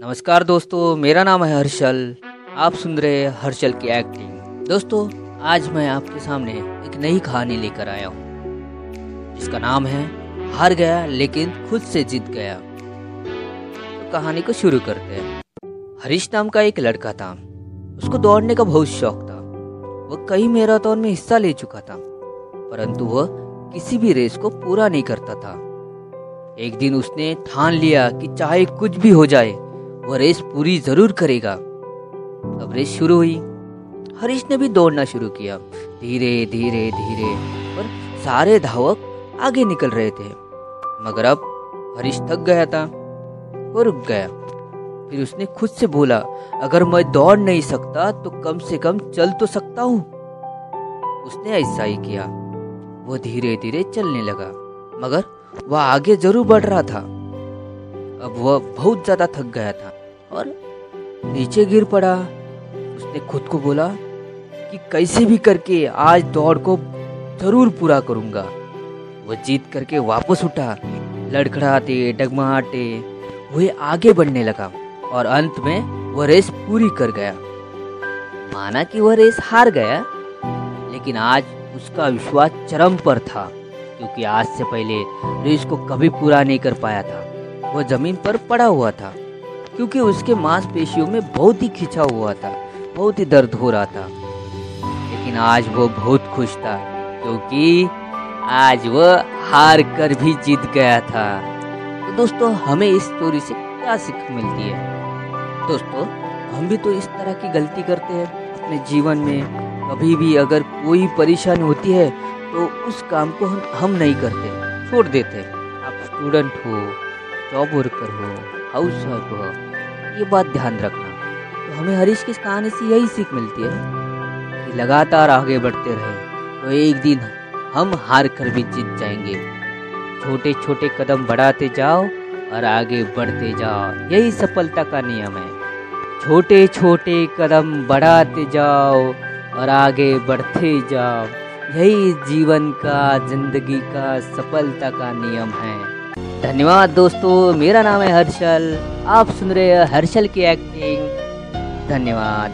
नमस्कार दोस्तों, मेरा नाम है हर्षल। आप सुन रहे हैं हर्षल की एक्टिंग दोस्तों, आज मैं आपके सामने एक नई कहानी लेकर आया हूँ, जिसका नाम है हार गया लेकिन खुद से जीत गया। तो कहानी को शुरू करते हैं। हरीश नाम का एक लड़का था। उसको दौड़ने का बहुत शौक था। वह कई मैराथन में हिस्सा ले चुका था, परंतु वह किसी भी रेस को पूरा नहीं करता था। एक दिन उसने ठान लिया कि चाहे कुछ भी हो जाए वह रेस पूरी ज़रूर करेगा। अब रेस शुरू हुई। हरीश ने भी दौड़ना शुरू किया। धीरे धीरे धीरे पर सारे धावक आगे निकल रहे थे। मगर अब हरीश थक गया था और रुक गया। फिर उसने खुद से बोला, अगर मैं दौड़ नहीं सकता तो कम से कम चल तो सकता हूँ। उसने ऐसा ही किया। वो धीरे धीरे चलने लगा, मगर वह आगे ज़रूर बढ़ रहा था। अब वह बहुत ज़्यादा थक गया था। और नीचे गिर पड़ा। उसने खुद को बोला कि कैसे भी करके आज दौड़ को ज़रूर पूरा करूँगा। वह जीत करके वापस उठा, लड़खड़ाते, डगमगाते वह आगे बढ़ने लगा और अंत में वह रेस पूरी कर गया। माना कि वह रेस हार गया, लेकिन आज उसका विश्वास चरम पर था, क्योंकि आज से पहले रेस को कभी पूरा नहीं कर पाया था। वह ज़मीन पर पड़ा हुआ था। क्योंकि उसके मांसपेशियों में बहुत ही खिंचा हुआ था, बहुत ही दर्द हो रहा था। लेकिन आज वो बहुत खुश था, क्योंकि आज वह हार कर भी जीत गया था। तो दोस्तों, हमें इस स्टोरी से क्या सीख मिलती है? दोस्तों, हम भी तो इस तरह की गलती करते हैं। अपने जीवन में कभी भी अगर कोई परेशानी होती है तो उस काम को हम हम नहीं करते, छोड़ देते। आप स्टूडेंट हो जॉब वर्कर हो हाउस हो ये बात ध्यान रखना। तो हमें हरीश की कहानी से यही सीख मिलती है कि लगातार आगे बढ़ते रहे तो एक दिन हम हार कर भी जीत जाएँगे। छोटे छोटे कदम बढ़ाते जाओ और आगे बढ़ते जाओ। यही सफलता का नियम है। छोटे छोटे कदम बढ़ाते जाओ और आगे बढ़ते जाओ। यही जीवन का, ज़िंदगी का सफलता का नियम है। धन्यवाद दोस्तों मेरा नाम है हर्षल। आप सुन रहे हैं हर्षल की एक्टिंग धन्यवाद।